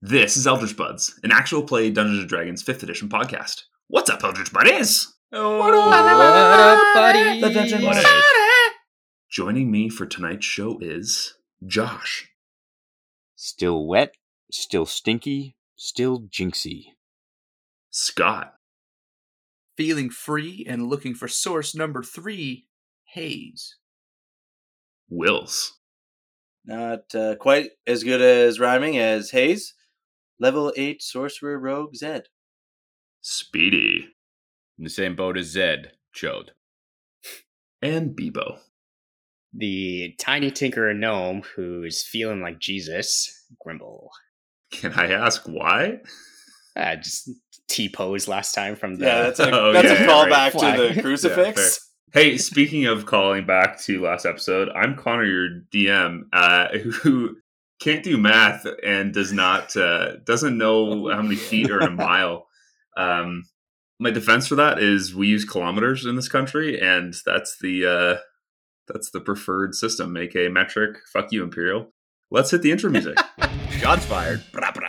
This is Eldritch Buds, an actual play Dungeons and Dragons 5th edition podcast. What's up, Eldritch Buddies? What up, buddy? The Dungeon What Master. up? Joining me for tonight's show is Josh, Still wet, still stinky, still jinxy. Scott, Feeling free and looking for source number three, Haze. Wils, Not uh, quite as good as rhyming as Haze. Level 8 Sorcerer Rogue Zed. Speedy, In the same boat as Zed, Chode. and Bebo. the tiny tinker gnome who's feeling like Jesus, Grimble. Can I ask why? Uh, just T pose last time from the. Yeah, that's a, Oh, that's yeah, a yeah, callback right. to the crucifix. Hey, speaking of calling back to last episode, I'm Connor, your DM, uh, who can't do math and does not uh, doesn't know how many feet are in a mile. Um, my defense for that is we use kilometers in this country, and that's the uh, that's the preferred system, aka metric. Fuck you, Imperial. Let's hit the intro music. Shots fired. Bra, bra.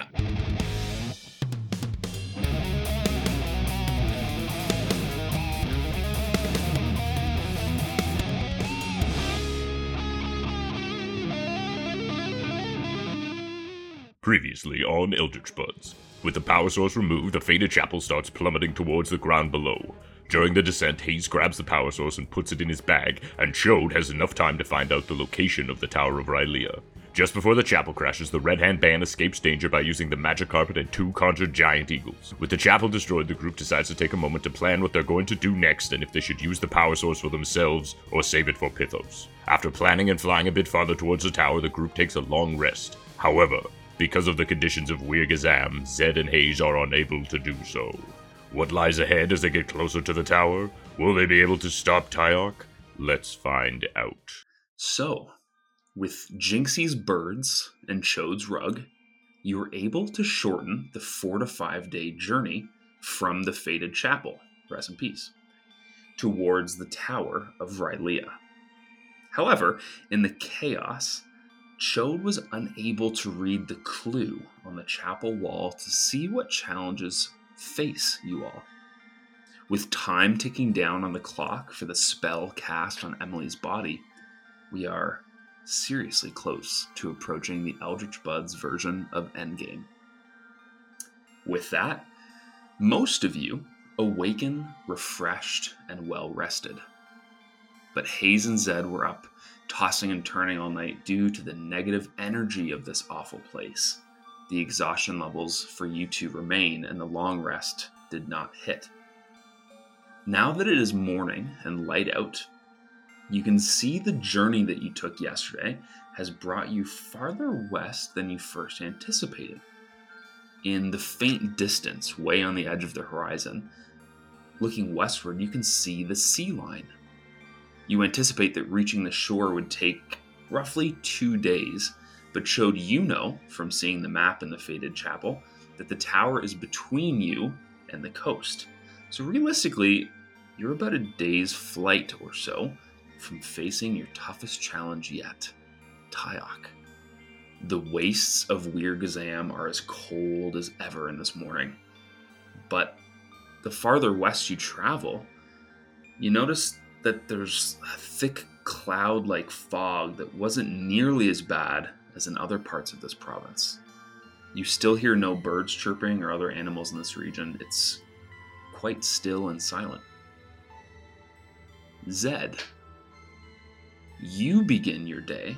Previously on Eldritch Buds. With the power source removed, the fated chapel starts plummeting towards the ground below. During the descent, Haze grabs the power source and puts it in his bag, and Chode has enough time to find out the location of the Tower of Rylea. Just before the chapel crashes, the Red Hand Band escapes danger by using the magic carpet and two conjured giant eagles. With the chapel destroyed, the group decides to take a moment to plan what they're going to do next and if they should use the power source for themselves or save it for Pythos. After planning and flying a bit farther towards the tower, the group takes a long rest. However, because of the conditions of Weirgazam, Zed and Haze are unable to do so. What lies ahead as they get closer to the tower? Will they be able to stop Tyark? Let's find out. So, with Jinxy's birds and Chode's rug, you were able to shorten the four to five day journey from the fated chapel, rest in peace, towards the Tower of Rylea. However, in the chaos, Chode was unable to read the clue on the chapel wall to see what challenges face you all. With time ticking down on the clock for the spell cast on Emily's body, we are seriously close to approaching the Eldritch Buds version of Endgame. With that, most of you awaken refreshed and well rested. But Haze and Zed were up, tossing and turning all night due to the negative energy of this awful place. The exhaustion levels for you two remain, and the long rest did not hit. Now that it is morning and light out, you can see the journey that you took yesterday has brought you farther west than you first anticipated. In the faint distance, way on the edge of the horizon, looking westward, you can see the sea line. You anticipate that reaching the shore would take roughly two days, but Chode you know from seeing the map in the faded chapel that the tower is between you and the coast. So realistically, you're about a day's flight or so from facing your toughest challenge yet, Tyok. The wastes of Weir Gazam are as cold as ever in this morning. But the farther west you travel, you notice that there's a thick cloud like fog that wasn't nearly as bad as in other parts of this province. You still hear no birds chirping or other animals in this region. It's quite still and silent. Zed, you begin your day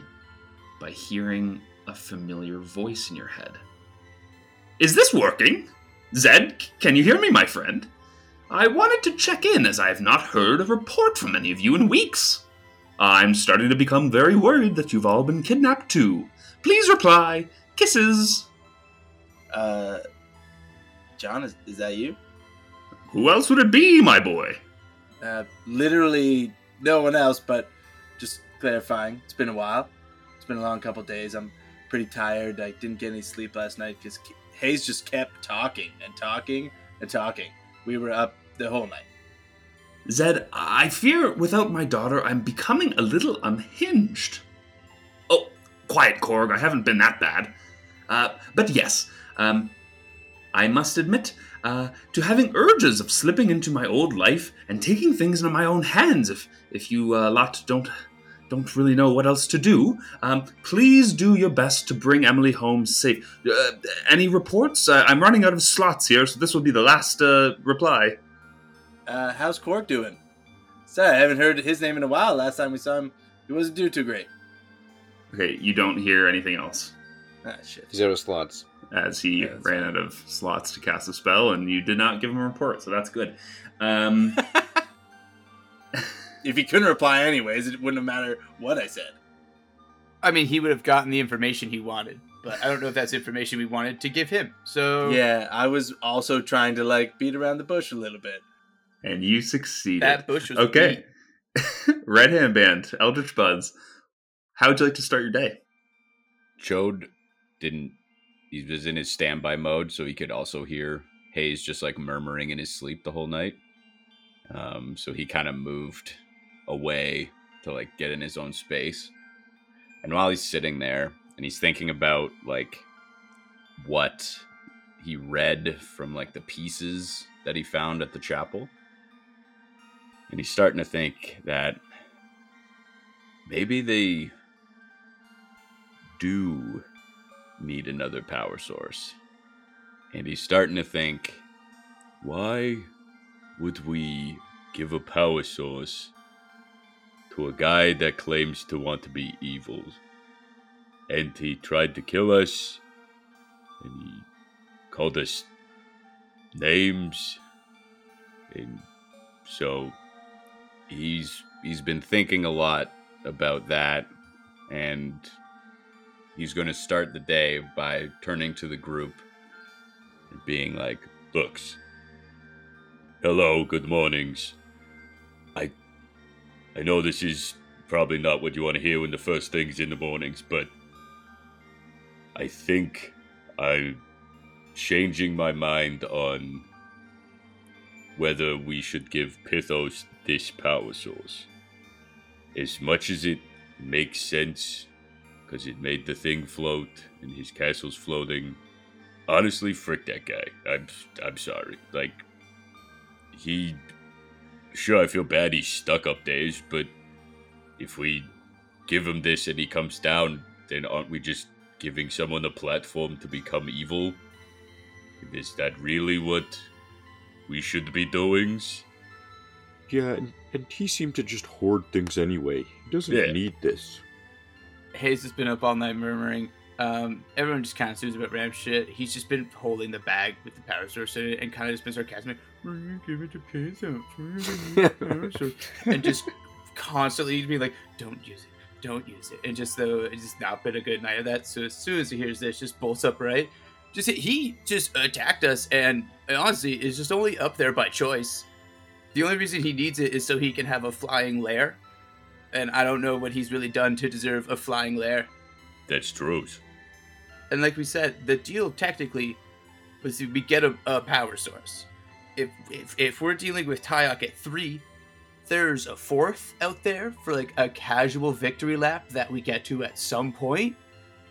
by hearing a familiar voice in your head. Is this working? Zed, can you hear me, my friend? I wanted to check in as I have not heard a report from any of you in weeks. I'm starting to become very worried that you've all been kidnapped too. Please reply. Kisses. Uh, John, is, is that you? Who else would it be, my boy? Uh, literally no one else, but just clarifying. It's been a while. It's been a long couple days. I'm pretty tired. I didn't get any sleep last night because Haze just kept talking and talking and talking. We were up the whole night. Zed, I fear without my daughter I'm becoming a little unhinged. Oh, quiet, Korg, I haven't been that bad. Uh, but yes, um, I must admit uh, to having urges of slipping into my old life and taking things into my own hands. If if you uh, lot don't don't really know what else to do, um, please do your best to bring Emily home safe. Uh, any reports? Uh, I'm running out of slots here, so this will be the last uh, reply. Uh, how's Cork doing? Sorry, I haven't heard his name in a while. Last time we saw him, he wasn't doing too great. Okay, you don't hear anything else Ah, shit. Zero slots. as he Yeah, that's ran fine. out of slots to cast a spell, and you did not give him a report, so that's good. Um, If he couldn't reply anyways, it wouldn't have mattered what I said. I mean, he would have gotten the information he wanted, but I don't know if that's information we wanted to give him. So Yeah, I was also trying to like beat around the bush a little bit. And you succeeded. that bush was Okay. beat. Red Hand Band, Eldritch Buds. How would you like to start your day? Chode didn't. He was in his standby mode, so he could also hear Haze just like murmuring in his sleep the whole night. Um, so he kind of moved away to like get in his own space. And while he's sitting there and he's thinking about like what he read from like the pieces that he found at the chapel, and he's starting to think that maybe they do need another power source. And he's starting to think, why would we give a power source to a guy that claims to want to be evil? And he tried to kill us, and he called us names, and so he's he's been thinking a lot about that, and he's going to start the day by turning to the group and being like, "Looks, hello, good mornings. I, I know this is probably not what you want to hear when the first things in the mornings, but I think I'm changing my mind on whether we should give Pithos this power source. As much as it makes sense because it made the thing float and his castle's floating. Honestly, frick that guy. I'm I'm sorry. Like he sure I feel bad he's stuck up there, but if we give him this and he comes down, then aren't we just giving someone a platform to become evil? Is that really what we should be doing? Yeah, and, and he seemed to just hoard things anyway. He doesn't Yeah. need this. Haze has been up all night murmuring. Um, everyone just kind of assumes about Ram shit. He's just been holding the bag with the power source in it and kind of just been sarcastic. "We're gonna give it to Pithos. We're gonna give it to power source." and just constantly being like, "Don't use it, don't use it," and just though it's just not been a good night of that. So as soon as he hears this, just bolts upright. Just he just attacked us, and honestly, is just only up there by choice. The only reason he needs it is so he can have a flying lair, and I don't know what he's really done to deserve a flying lair. That's true. And like we said, the deal technically was we get a, a power source. If, if if we're dealing with Tyok at three, there's a fourth out there for like a casual victory lap that we get to at some point,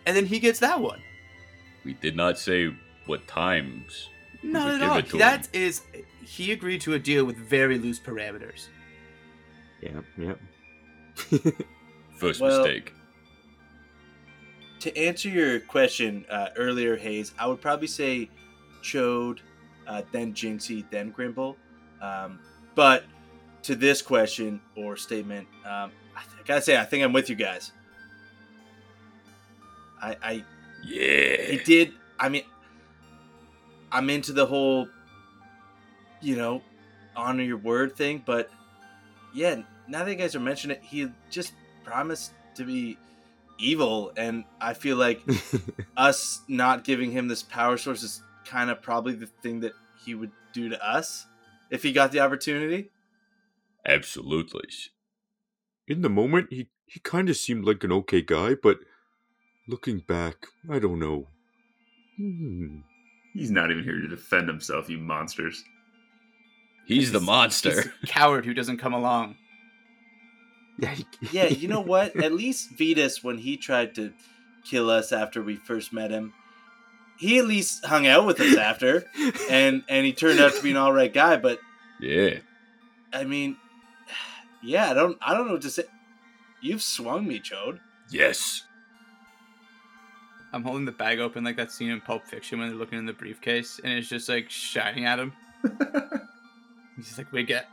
and then he gets that one. We did not say what times. Not would at give all. it to That is, he agreed to a deal with very loose parameters. Yeah, yep. First Well- mistake. To answer your question uh, earlier, Haze, I would probably say Chode, uh, then Jinxy, then Grimble. Um, but to this question or statement, um, I, th- I gotta say, I think I'm with you guys. I, I Yeah. he did. I mean, I'm into the whole, you know, honor your word thing. But yeah, now that you guys are mentioning it, he just promised to be evil, and I feel like us not giving him this power source is kind of probably the thing that he would do to us if he got the opportunity. Absolutely. In the moment, he, he kind of seemed like an okay guy, but looking back, I don't know. Hmm. He's not even here to defend himself, you monsters. He's the monster. He's a coward who doesn't come along. Yeah, he- Yeah, you know what? At least Vetus, when he tried to kill us after we first met him, he at least hung out with us after, and and he turned out to be an all right guy. But Yeah. I mean, yeah, I don't I don't know what to say. You've swung me, Chode. Yes. I'm holding the bag open like that scene in Pulp Fiction when they're looking in the briefcase and it's just like shining at him. He's just like, we get,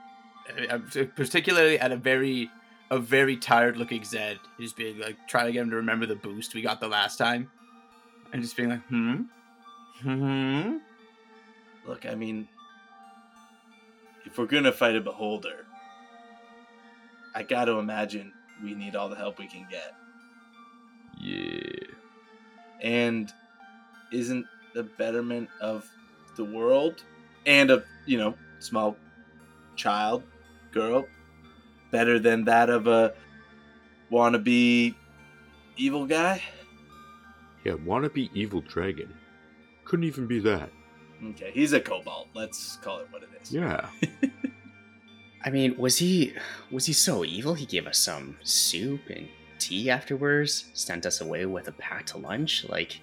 particularly at a very, a very tired looking Zed, just being like, trying to get him to remember the boost we got the last time. And just being like, hmm? Hmm? Look, I mean, if we're gonna fight a beholder, I got to imagine we need all the help we can get. Yeah. And isn't the betterment of the world and of you know small child girl better than that of a wannabe evil guy? Yeah, wannabe evil dragon. Couldn't even be that. Okay, he's a kobold Let's call it what it is. Yeah. I mean, was he was he so evil? He gave us some soup and tea afterwards, sent us away with a packed lunch. Like,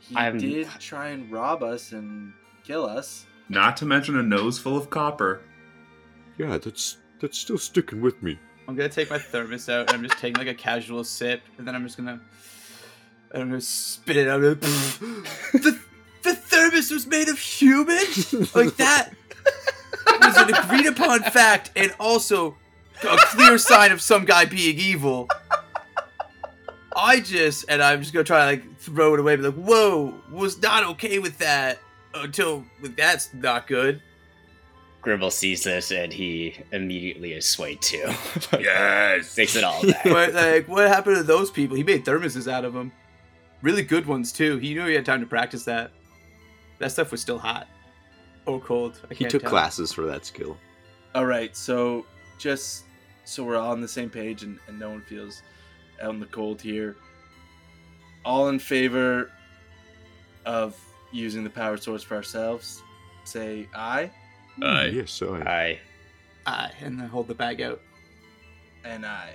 He I'm- did try and rob us and kill us. Not to mention a nose full of copper. Yeah, that's that's still sticking with me. I'm gonna take my thermos out and I'm just taking like a casual sip and then I'm just gonna I'm gonna spit it out. the, the thermos was made of human? Like that was an agreed upon fact and also a clear sign of some guy being evil. I just and I'm just gonna try to like throw it away, be like, whoa, was not okay with that until like, that's not good. Grimble sees this and he immediately is swayed too. Yes. Takes it all back. But like, what happened to those people? He made thermoses out of them, really good ones too. He knew he had time to practice that. That stuff was still hot or cold. I He took tell. classes for that skill. All right, so just so we're all on the same page and, and no one feels out in the cold here. All in favor of using the power source for ourselves, say aye, Aye. Yes, I. I Ah, and then hold the bag out. and aye.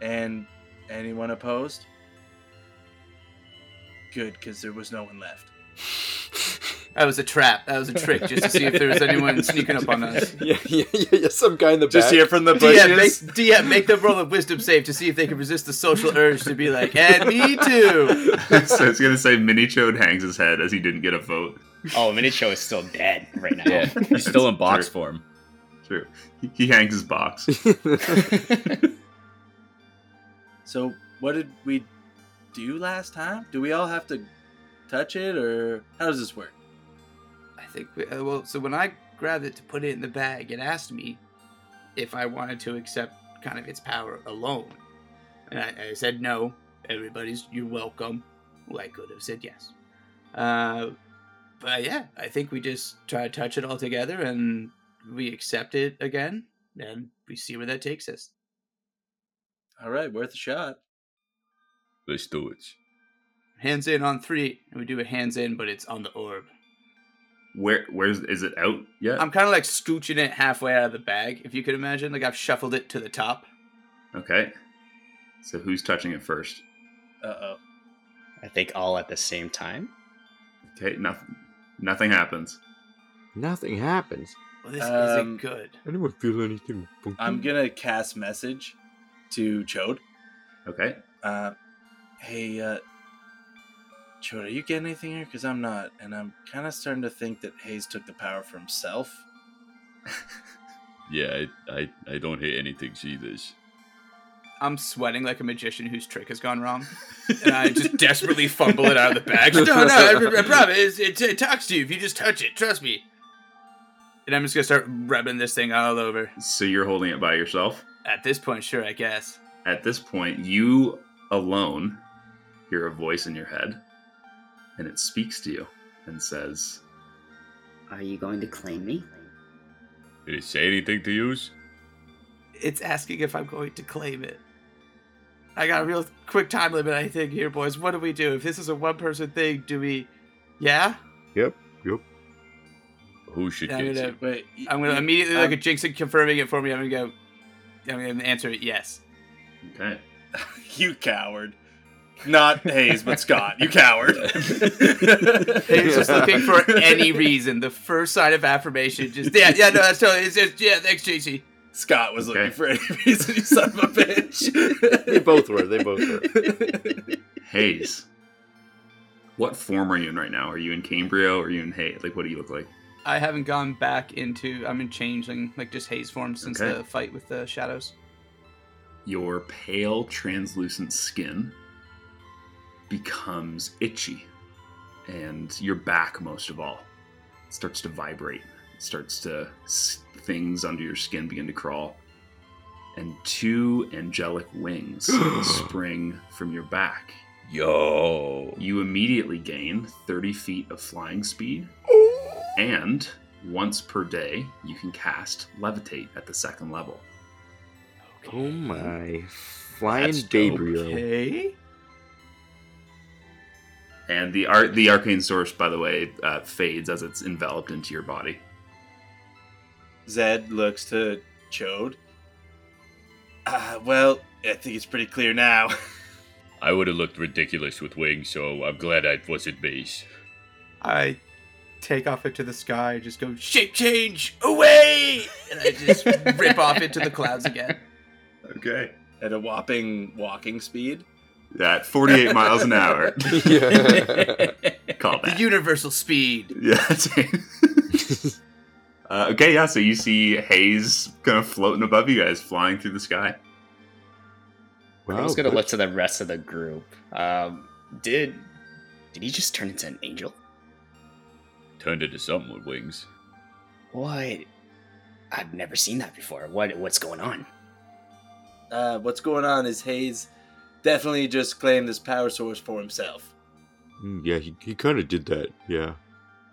And anyone opposed? Good, because there was no one left. That was a trap. That was a trick, just to see if there was anyone sneaking up on us. yeah, yeah, yeah, yeah. Some guy in the back. Just back. here from the bushes. DM, make, DM, make them roll a wisdom save to see if they can resist the social urge to be like, and me too. so it's gonna say Mini Chode hangs his head as he didn't get a vote. oh, Minicho is still dead right now. Yeah. He's still in box Sure. form. True. He, he hangs his box. So, what did we do last time? Do we all have to touch it, or how does this work? I think, we, uh, well, so when I grabbed it to put it in the bag, it asked me if I wanted to accept kind of its power alone. And I, I said no. Everybody's, you're welcome. Well, I could have said yes. Uh, but yeah, I think we just try to touch it all together and we accept it again and we see where that takes us. All right, worth a shot. Let's do it. Hands in on three, and we do a hands in, but it's on the orb. Where where's is it out yet? I'm kind of like scooching it halfway out of the bag, if you could imagine. Like I've shuffled it to the top. Okay. So who's touching it first? Uh oh. I think all at the same time. Okay, nothing nothing happens. Nothing happens. Well, this Um, isn't good. Anyone feel anything funky? I'm gonna cast message to Chode. Okay. Uh, hey, uh, Chode, are you getting anything here? Because I'm not, and I'm kind of starting to think that Haze took the power for himself. Yeah, I, I, I don't hit anything see this. I'm sweating like a magician whose trick has gone wrong, and I just desperately fumble it out of the bag. No, no, I, I promise. It, it talks to you if you just touch it. Trust me. And I'm just gonna start rubbing this thing all over. So you're holding it by yourself? At this point, sure, I guess. At this point, you alone hear a voice in your head, and it speaks to you and says, Are you going to claim me? Did it say anything to use? It's asking if I'm going to claim it. I got a real quick time limit, I think, here, boys. What do we do? If this is a one person thing, do we. Yeah? Yep, yep. Who should I'm get gonna, it? Wait, I'm gonna immediately look at Jinx and confirming it for me. I'm gonna go. I'm gonna answer it yes. Okay. you coward. Not Haze, but Scott. You coward. He's just looking for any reason. The first sign of affirmation, just yeah, yeah, no, that's totally. It's just yeah, thanks, JC. Scott was looking for any reason, you son of a bitch. They both were. They both were. Haze. What form are you in right now? Are you in Cambria or are you in Hay? Like, what do you look like? I haven't gone back into. I'm in changeling, like just haze form since Okay. the fight with the shadows. Your pale, translucent skin becomes itchy, and your back, most of all, it starts to vibrate. It starts to things under your skin begin to crawl, and two angelic wings spring from your back. Yo. You immediately gain 30 feet of flying speed, and once per day, you can cast Levitate at the second level. Oh my. Flying That's. Gabriel. Okay. And the art, the arcane source, by the way, uh, fades as it's enveloped into your body. Zed looks to Chode. Uh, well, I think it's pretty clear now. I would have looked ridiculous with wings, so I'm glad I wasn't base. I take off into the sky, just go shape change away, and I just rip off into the clouds again. Okay. At a whopping walking speed. At 48 miles an hour. Yeah. Call The that. universal speed. Yeah. uh, okay, yeah, so you see haze kind of floating above you guys, flying through the sky. Wow, I was gonna look to the rest of the group. Um, did did he just turn into an angel? Turned into something with wings. What? I've never seen that before. What what's going on? Uh, what's going on is Haze definitely just claimed this power source for himself. Mm, Yeah, he, he kind of did that. Yeah.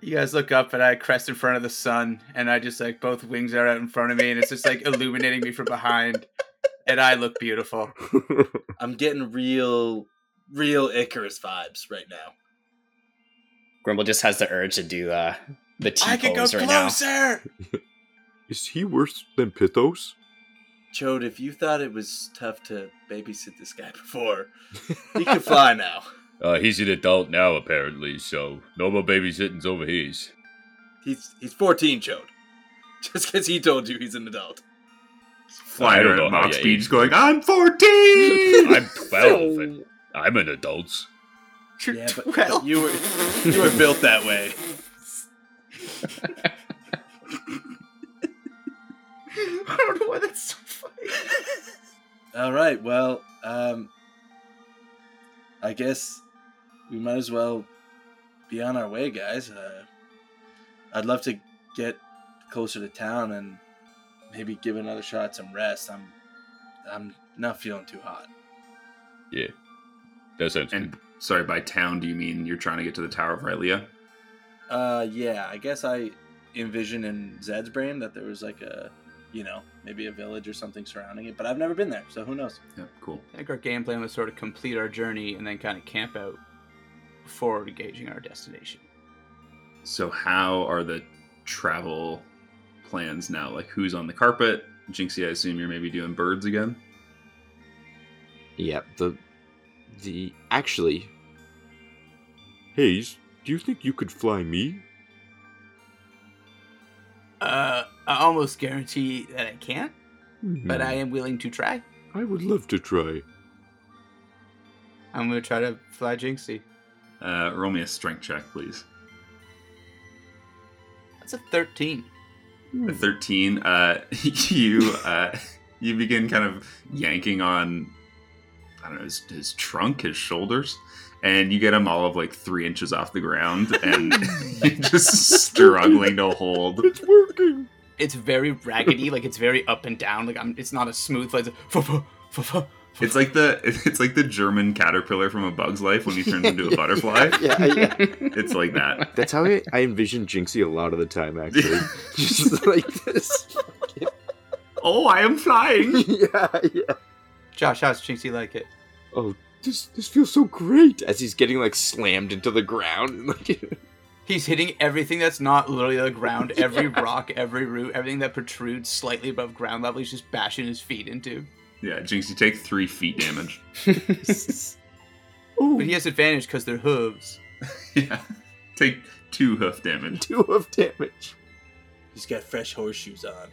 You guys look up, and I crest in front of the sun, and I just like both wings are out in front of me, and it's just like illuminating me from behind, and I look beautiful. I'm getting real, real Icarus vibes right now. Grimble just has the urge to do uh, the T I can go pose right now. closer. Is he worse than Pithos? Chode, if you thought it was tough to babysit this guy before, he can fly now. Uh, he's an adult now, apparently, so no more babysitting's over his. He's he's 14, Chode. Just because he told you he's an adult. Flying I don't around know at how Mach you speed, age. just going, I'm 14! I'm 12, and I'm an adult. You're Yeah, but, 12. but you were you were built that way. I don't know why that's so funny. All right. Well, um, I guess we might as well be on our way, guys. Uh, I'd love to get closer to town and maybe give another shot some rest. I'm I'm not feeling too hot. Yeah. That sounds and good. sorry, by town, do you mean you're trying to get to the Tower of Rylea? Uh, yeah. I guess I envision in Zed's brain that there was like a, you know, maybe a village or something surrounding it, but I've never been there, so who knows? Yeah, cool. I think our game plan was sort of complete our journey and then kind of camp out before engaging our destination. So, how are the travel plans now? Like, who's on the carpet? Jinxy, I assume you're maybe doing birds again? Yeah, the the actually Haze, do you think you could fly me? Uh, I almost guarantee that I can't, but Hmm, I am willing to try. I would love to try. I'm gonna try to fly Jinxy. Uh, roll me a strength check, please. That's a 13. A 13, uh, you, uh, you begin kind of yanking on, I don't know, his, his trunk, his shoulders, and you get him all of like three inches off the ground, and you're just struggling to hold. It's working. It's very raggedy, like it's very up and down. Like I'm, it's not a smooth fu- It's like the it's like the German caterpillar from A Bug's Life when he turns into a butterfly. Yeah, yeah. It's like that. That's how I, I envision Jinxy a lot of the time, actually. Just like this. Oh, I am flying. yeah, yeah. Josh, how's Jinxy like it? Oh, this this feels so great. As he's getting like slammed into the ground. and, Like, He's hitting everything that's not literally the ground, every rock, every root, everything that protrudes slightly above ground level. He's just bashing his feet into. Yeah, Jinx, you take three feet damage. But he has advantage because they're hooves. yeah. Take two hoof damage. two hoof damage. He's got fresh horseshoes on.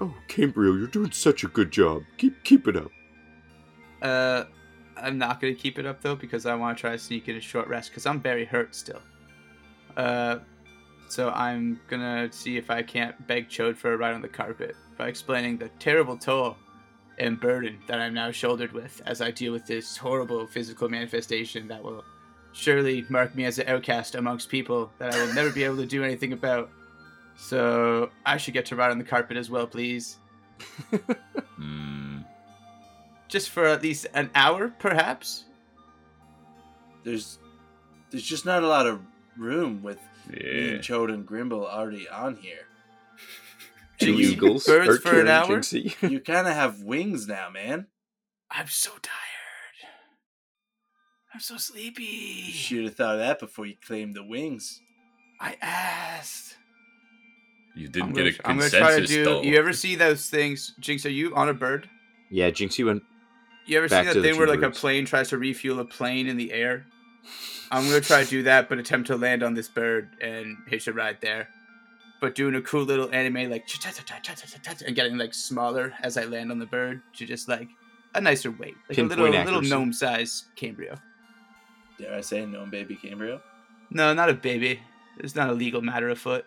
Oh, Cambrio, you're doing such a good job. Keep keep it up. Uh, I'm not gonna keep it up though because I want to try to sneak in a short rest because I'm very hurt still. Uh, so I'm gonna see if I can't beg Chode for a ride on the carpet by explaining the terrible toll and burden that I'm now shouldered with as I deal with this horrible physical manifestation that will surely mark me as an outcast amongst people that I will never be able to do anything about. So I should get to ride on the carpet as well, please. Hmm. Just for at least an hour, perhaps. There's there's just not a lot of room with me Yeah. and Chode and Grimble already on here. Two Jinxy, eagles birds for an hour? Jinxy. You kind of have wings now, man. I'm so tired. I'm so sleepy. You should have thought of that before you claimed the wings. I asked. You didn't I'm get gonna, a I'm gonna try to consensus do. though. You ever see those things? Jinx, are you on a bird? Yeah, Jinxy went. You ever Back see that the thing two where like a plane tries to refuel a plane in the air? I'm gonna try to do that, but attempt to land on this bird and hitch a ride there. But doing a cool little anime like and getting like smaller as I land on the bird to just like a nicer weight, like Pinpoint a little little gnome size Cambrio. Dare I say, gnome baby Cambrio? No, not a baby. It's not a legal matter afoot.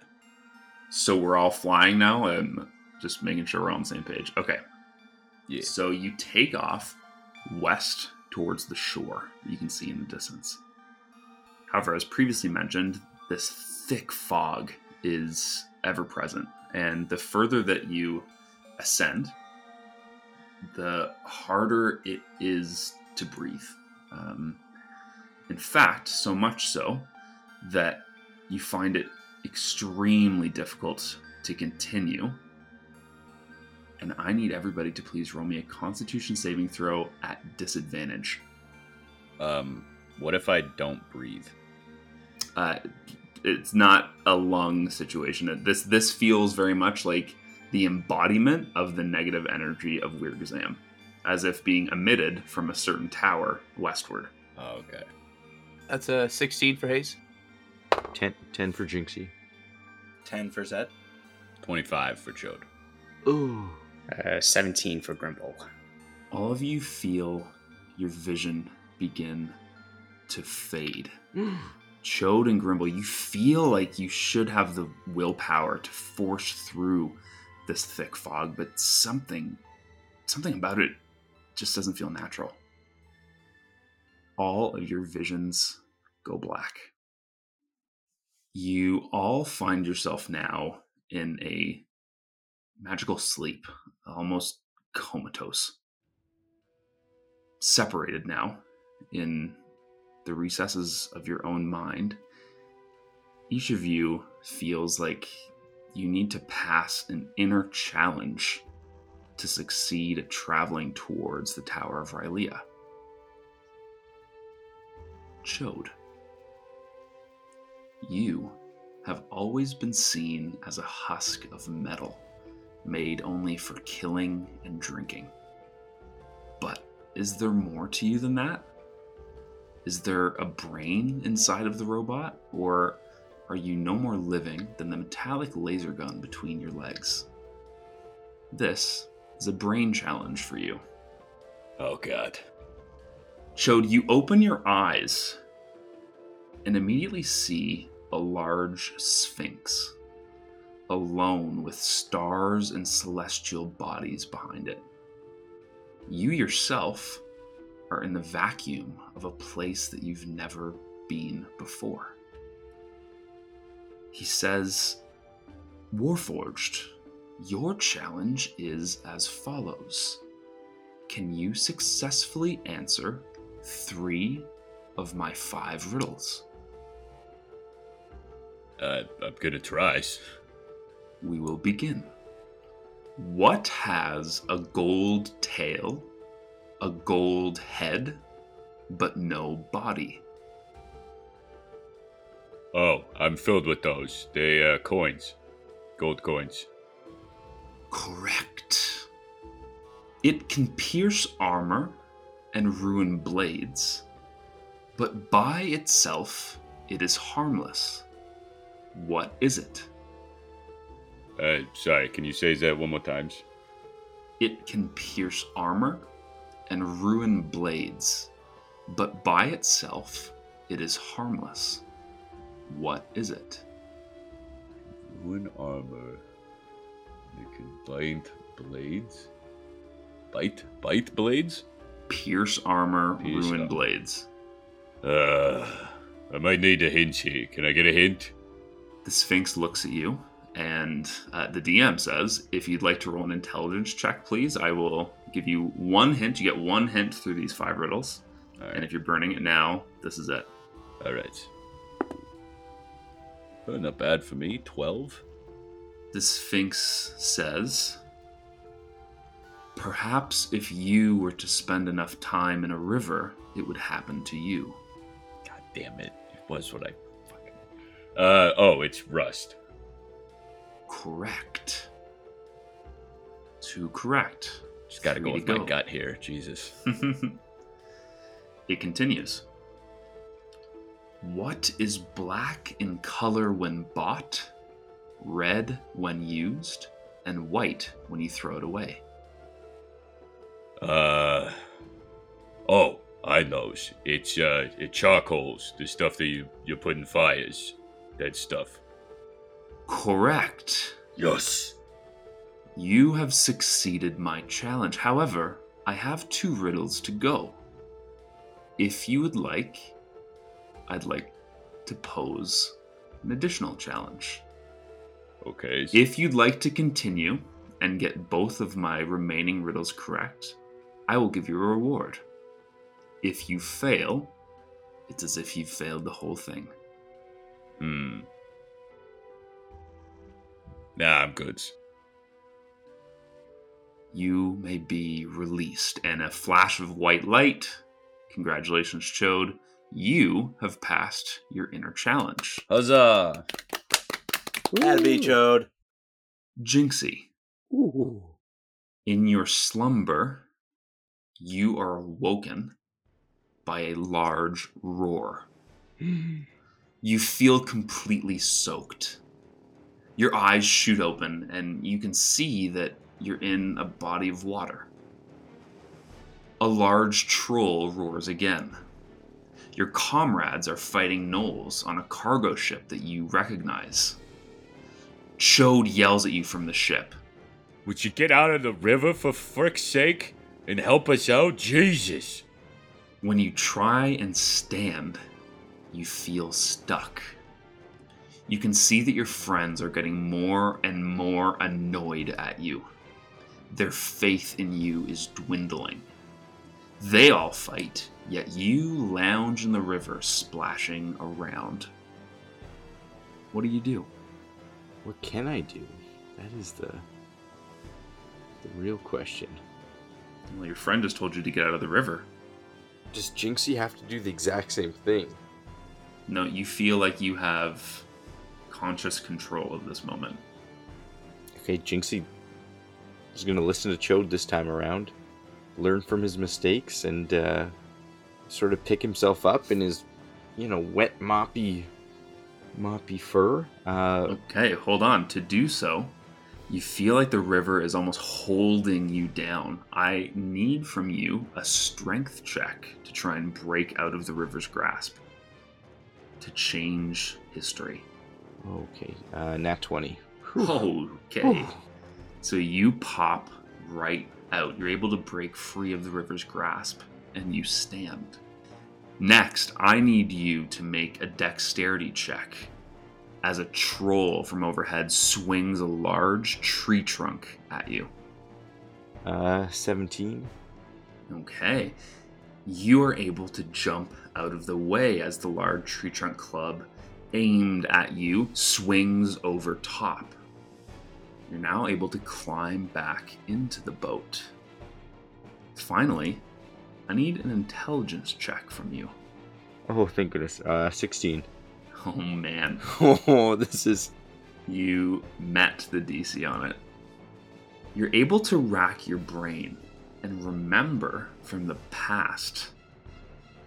So we're all flying now and just making sure we're on the same page. Okay. Yeah. So you take off west towards the shore you can see in the distance. However, as previously mentioned, this thick fog is ever present. And the further that you ascend, the harder it is to breathe. Um, in fact, so much so that you find it extremely difficult to continue. And I need everybody to please roll me a constitution saving throw at disadvantage. Um, what if I don't breathe? Uh, it's not a lung situation. This this feels very much like the embodiment of the negative energy of Wirgazam, as if being emitted from a certain tower westward. Oh, okay. That's a 16 for Haze. 10, 10 for Jinxy. 10 for Zed. 25 for Chode. Ooh. Uh, 17 for Grimble. All of you feel your vision begin to fade. Chode and Grimble, you feel like you should have the willpower to force through this thick fog, but something something about it just doesn't feel natural. All of your visions go black. You all find yourself now in a magical sleep, almost comatose. Separated now in the recesses of your own mind, each of you feels like you need to pass an inner challenge to succeed at traveling towards the Tower of Rylea. Chode, you have always been seen as a husk of metal made only for killing and drinking. But is there more to you than that? Is there a brain inside of the robot? Or are you no more living than the metallic laser gun between your legs? This is a brain challenge for you. Oh, God. Chode, you open your eyes and immediately see a large sphinx, alone with stars and celestial bodies behind it. You yourself are in the vacuum of a place that you've never been before. He says, Warforged, your challenge is as follows. Can you successfully answer three of my five riddles? Uh, I'm gonna try. We will begin. What has a gold tail, a gold head, but no body? Oh, I'm filled with those. They, uh, coins. Gold coins. Correct. It can pierce armor and ruin blades, but by itself it is harmless. What is it? Uh, sorry, can you say that one more time? It can pierce armor and ruin blades, but by itself it is harmless. What is it? Ruin armor. It can bite blades. Bite? Bite blades? Pierce armor, Pierce ruin armor. blades. Uh, I might need a hint here. Can I get a hint? The Sphinx looks at you, and uh, the DM says, If you'd like to roll an intelligence check, please, I will give you one hint. You get one hint through these five riddles. All And if you're burning it now, this is it. All right. Uh, not bad for me. Twelve. The Sphinx says, Perhaps if you were to spend enough time in a river, it would happen to you. God damn it! It was what I fucking. Uh oh, it's rust. Correct. Two correct. Just gotta go Three with to my gut here. Jesus. it continues. What is black in color when bought, red when used, and white when you throw it away? Uh. Oh, I knows. It's uh, it charcoals. The stuff that you you put in fires. That stuff. Correct. Yes. You have succeeded my challenge. However, I have two riddles to go. If you would like, I'd like to pose an additional challenge. Okay. If you'd like to continue and get both of my remaining riddles correct, I will give you a reward. If you fail, it's as if you failed the whole thing. Hmm. Nah, I'm good. You may be released, and a flash of white light. Congratulations, Chode. You have passed your inner challenge. Huzzah! That'd be Chode. Jinxy, Ooh. in your slumber, you are awoken by a large roar. You feel completely soaked. Your eyes shoot open, and you can see that you're in a body of water. A large troll roars again. Your comrades are fighting gnolls on a cargo ship that you recognize. Chode yells at you from the ship. Would you get out of the river for frick's sake and help us out? Jesus! When you try and stand, you feel stuck. You can see that your friends are getting more and more annoyed at you. Their faith in you is dwindling. They all fight, yet you lounge in the river splashing around. What do you do? What can I do? That is the the real question. Well, your friend just told you to get out of the river. Does Jinxy have to do the exact same thing? No, you feel like you have conscious control of this moment. Okay, Jinxie is gonna listen to Chode this time around, learn from his mistakes, and uh, sort of pick himself up in his, you know, wet moppy, moppy fur. Uh, Okay, hold on. To do so, you feel like the river is almost holding you down. I need from you a strength check to try and break out of the river's grasp. To change history. okay, uh, nat twenty. Okay. So you pop right out. You're able to break free of the river's grasp and you stand. Next, I need you to make a dexterity check as a troll from overhead swings a large tree trunk at you. Uh, seventeen. Okay. You are able to jump out of the way as the large tree trunk club aimed at you swings over top. You're now able to climb back into the boat. Finally, I need an intelligence check from you. Oh, thank goodness. Uh, sixteen. Oh man, Oh, this is you met the DC on it. You're able to rack your brain and remember from the past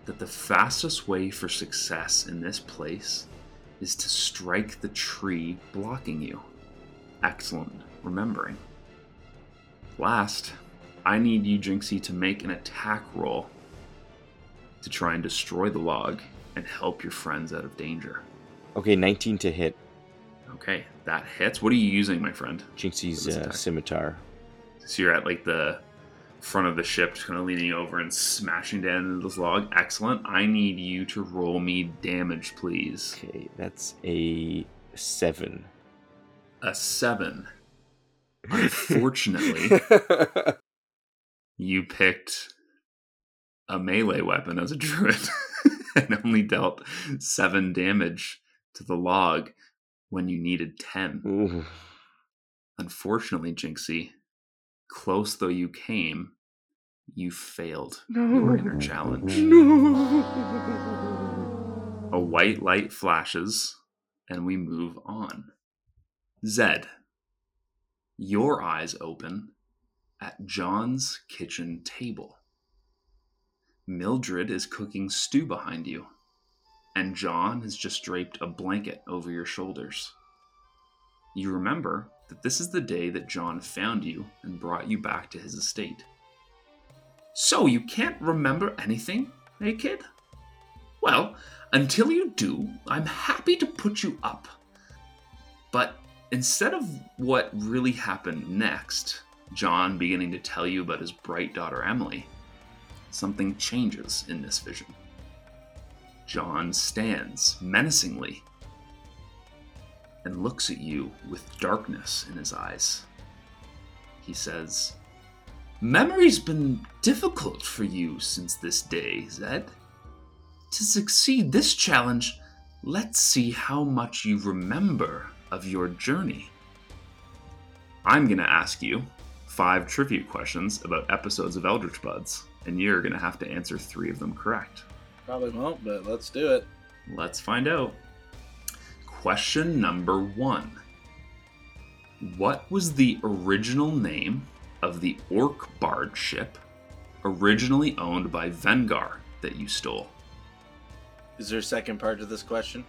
that the fastest way for success in this place is to strike the tree blocking you. Excellent remembering. Last, I need you, Jinxy, to make an attack roll to try and destroy the log and help your friends out of danger. Okay, 19 to hit. Okay, that hits. What are you using, my friend? Jinxy's uh, scimitar. So you're at like the front of the ship, just kind of leaning over and smashing down into this log. Excellent. I need you to roll me damage, please. Okay, that's a 7. A seven. Unfortunately, you picked a melee weapon as a druid and only dealt seven damage to the log when you needed 10. Ooh. Unfortunately, Jinxy, close though you came, you failed your inner challenge. A white light flashes, and we move on. Zed, your eyes open at John's kitchen table. Mildred is cooking stew behind you, and John has just draped a blanket over your shoulders. You remember that this is the day that John found you and brought you back to his estate. So you can't remember anything, eh, kid? Well, until you do, I'm happy to put you up. But instead of what really happened next, John beginning to tell you about his bright daughter Emily, something changes in this vision. John stands menacingly and looks at you with darkness in his eyes. He says, Memory's been difficult for you since this day, Zed. To succeed this challenge, let's see how much you remember of your journey. I'm going to ask you five trivia questions about episodes of Eldritch Buds, and you're going to have to answer three of them correct. Probably won't, but let's do it. Let's find out. Question number one What was the original name of the Orc Bard ship originally owned by Vengar that you stole? Is there a second part to this question?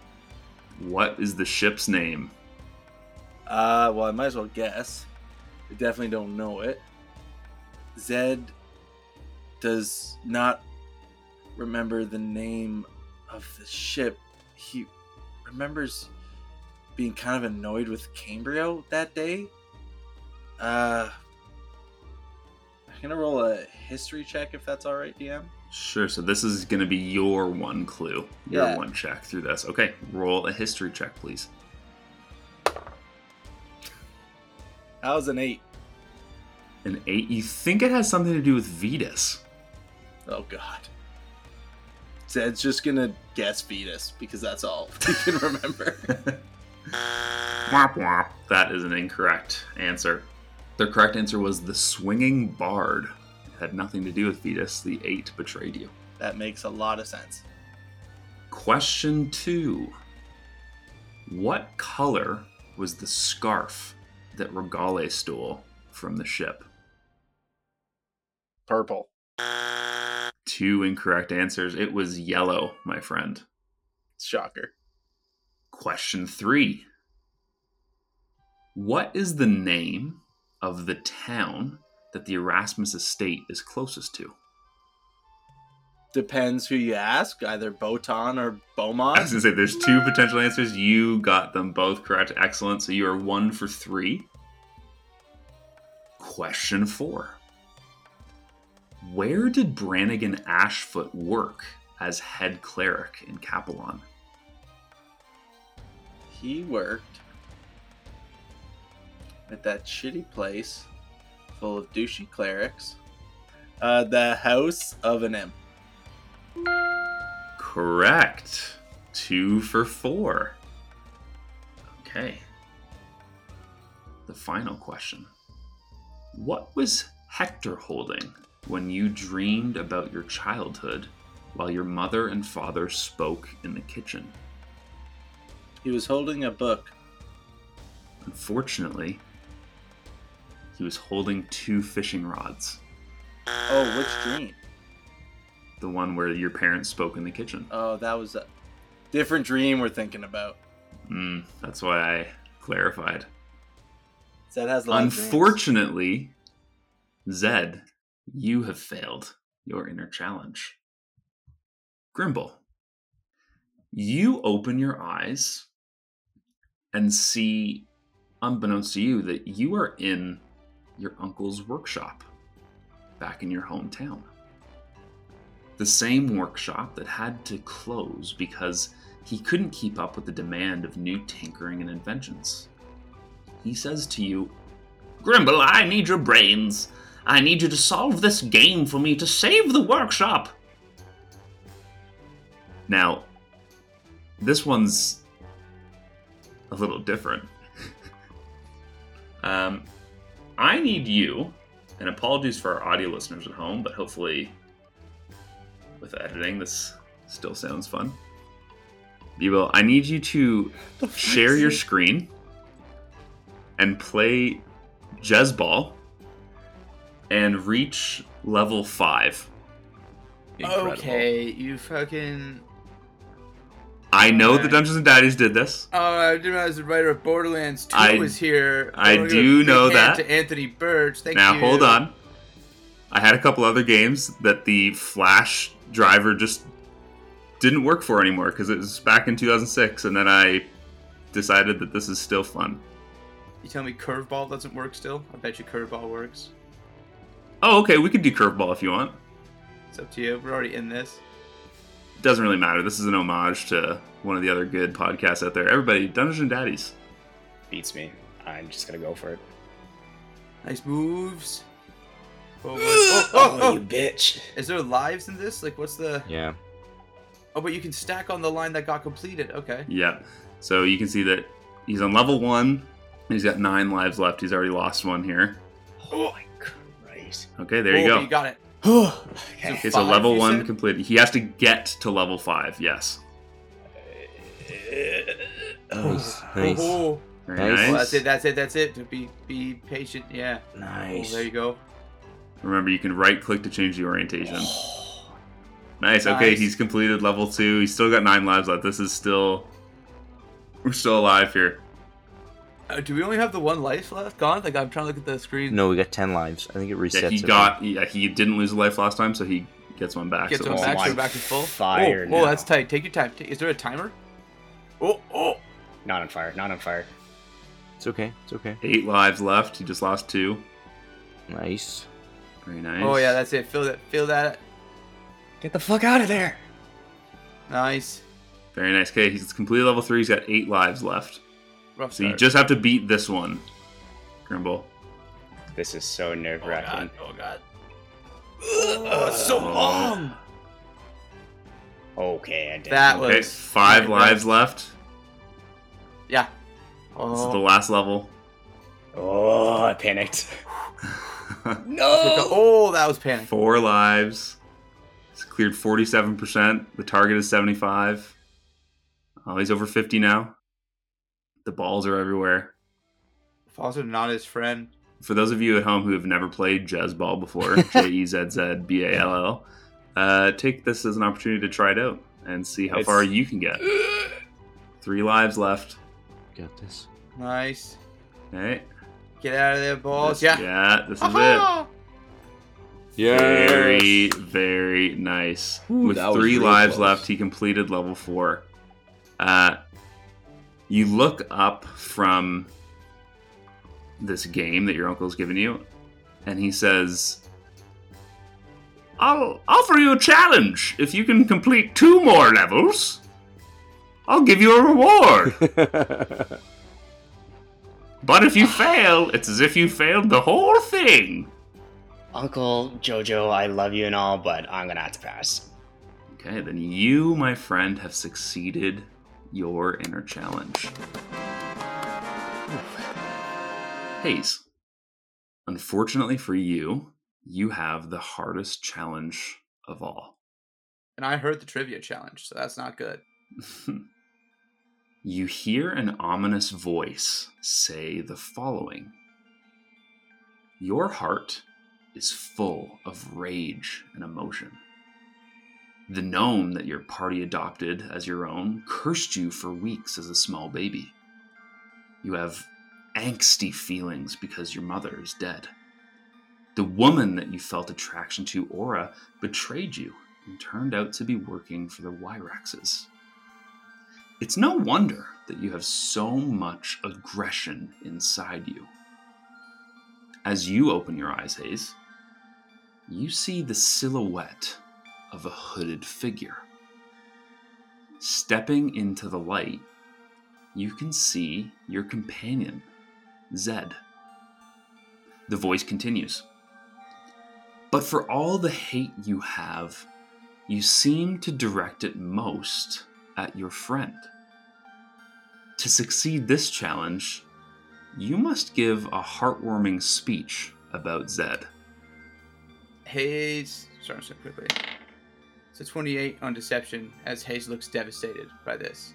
What is the ship's name? Uh, well, I might as well guess. I definitely don't know it. Zed does not remember the name of the ship. He remembers being kind of annoyed with Cambrio that day. Uh, I'm gonna roll a history check if that's all right, DM. Sure, so this is going to be your one clue, your Yeah. one check through this. Okay, roll a history check, please. That was an eight. An eight. You think it has something to do with Vetus? Oh God. Zed's just gonna guess fetus because that's all he can remember. Womp womp. That is an incorrect answer. The correct answer was the swinging bard. It had nothing to do with Vetus. The eight betrayed you. that makes a lot of sense. Question two What color was the scarf that Regale stole from the ship? Purple. Two incorrect answers. It was yellow, my friend. Shocker. Question three What is the name of the town that the Erasmus estate is closest to? Depends who you ask, either Botan or Beaumont. I was gonna say there's two potential answers. You got them both correct. Excellent. So you are one for three. Question four. Where did Brannigan Ashfoot work as head cleric in Capelon? He worked at that shitty place full of douchey clerics. Uh, the House of an Imp. Correct. Two for four. Okay. The final question. What was Hector holding when you dreamed about your childhood while your mother and father spoke in the kitchen? He was holding a book. Unfortunately, he was holding two fishing rods. Oh, which dream? The one where your parents spoke in the kitchen. Oh, that was a different dream we're thinking about. Mm, that's why I clarified. Zed has a lot dreams. Unfortunately, Zed, you have failed your inner challenge. Grimble, you open your eyes and see, unbeknownst to you, that you are in your uncle's workshop back in your hometown. The same workshop that had to close because he couldn't keep up with the demand of new tinkering and inventions. He says to you, Grimble, I need your brains. I need you to solve this game for me to save the workshop. Now, this one's a little different. um, I need you, and apologies for our audio listeners at home, but hopefully, with editing, this still sounds fun. Bebo, I need you to share your screen and play Jezzball and reach level 5. Incredible. Okay, you fucking. I know the Dungeons and Daddies did this. Oh, I didn't realize the writer of Borderlands 2 I- was here. I oh, wanna do know that. To Anthony Burch. Thank now you. hold on. I had a couple other games that the Flash driver just didn't work for anymore because it was back in 2006, and then I decided that this is still fun. You tell me Curveball doesn't work still? I bet you Curveball works. Oh, okay, we could do curveball if you want. It's up to you. We're already in this. It doesn't really matter. This is an homage to one of the other good podcasts out there. Everybody, Dungeons and Daddies. Beats me. I'm just gonna go for it. Nice moves. Oh, oh, oh, oh. you oh. bitch. Is there lives in this? Like, what's the. Yeah. Oh, but you can stack on the line that got completed. Okay. Yeah. So you can see that he's on level one. He's got nine lives left. He's already lost one here. Oh my Christ. Okay, there you Oh, go. You got it. okay. Okay, so Five, level one said? completed. He has to get to level five. Yes. Uh, oh, oh, nice. Nice. Oh, Very Nice. nice. oh, that's it. That's it. That's it. To be be patient. Yeah. Nice. Oh, there you go. Remember, you can right click to change the orientation. Nice. Okay, Nice. he's completed level two. He's still got nine lives left. This is still. We're still alive here. Uh, do we only have the one life left? Gone? Like I'm trying to look at the screen. No, we got 10 lives. I think it resets. Yeah, he it. got. Yeah, he didn't lose a life last time, so he gets one back. Get so to we'll back, see. so my back to full. fire oh, oh, that's tight. Take your time. Is there a timer? Oh, oh. Not on fire. Not on fire. It's okay. It's okay. Eight lives left. He just lost two. Nice. Very nice. Oh yeah, that's it. Feel that. Feel that. Get the fuck out of there. Nice. Very nice. Okay, he's completely level three. He's got eight lives left. Rough So you just have to beat this one, Grimble. This is so nerve Oh wracking. god. Oh god. Oh, it's so Oh. long. okay, I did. That Okay, five lives left. Yeah. This is oh. the Oh. last level. Oh, I panicked. No. Oh, that was panic. Four lives. He's cleared 47%. The target is 75. Oh, he's over 50 now. The balls are everywhere. Also not his friend. For those of you at home who have never played Jezzball before, J E Z Z B A L L, uh, take this as an opportunity to try it out and see how It's- far you can get. Three lives left. Got this. Nice. Okay. Get out of there, balls. This- yeah. Yeah, this is it. Aha! Very, very nice. With three real lives close. left, he completed level four. Uh, you look up from this game that your uncle's given you, and he says, I'll offer you a challenge. If you can complete two more levels, I'll give you a reward. but if you fail, it's as if you failed the whole thing. Uncle Jojo, I love you and all, but I'm gonna have to pass. Okay, then you, my friend, have succeeded your inner challenge. Haze, unfortunately for you, you have the hardest challenge of all. And I heard the trivia challenge, so that's not good. you hear an ominous voice say the following Your heart is full of rage and emotion. The gnome that your party adopted as your own cursed you for weeks as a small baby. You have angsty feelings because your mother is dead. The woman that you felt attraction to, Aura, betrayed you and turned out to be working for the Wyrexes. It's no wonder that you have so much aggression inside you. As you open your eyes, Haze, you see the silhouette of a hooded figure. Stepping into the light, you can see your companion, Zed. The voice continues. But for all the hate you have, you seem to direct it most at your friend. To succeed this challenge, you must give a heartwarming speech about Zed. Haze, sorry, so quickly. So 28 on deception as Haze looks devastated by this.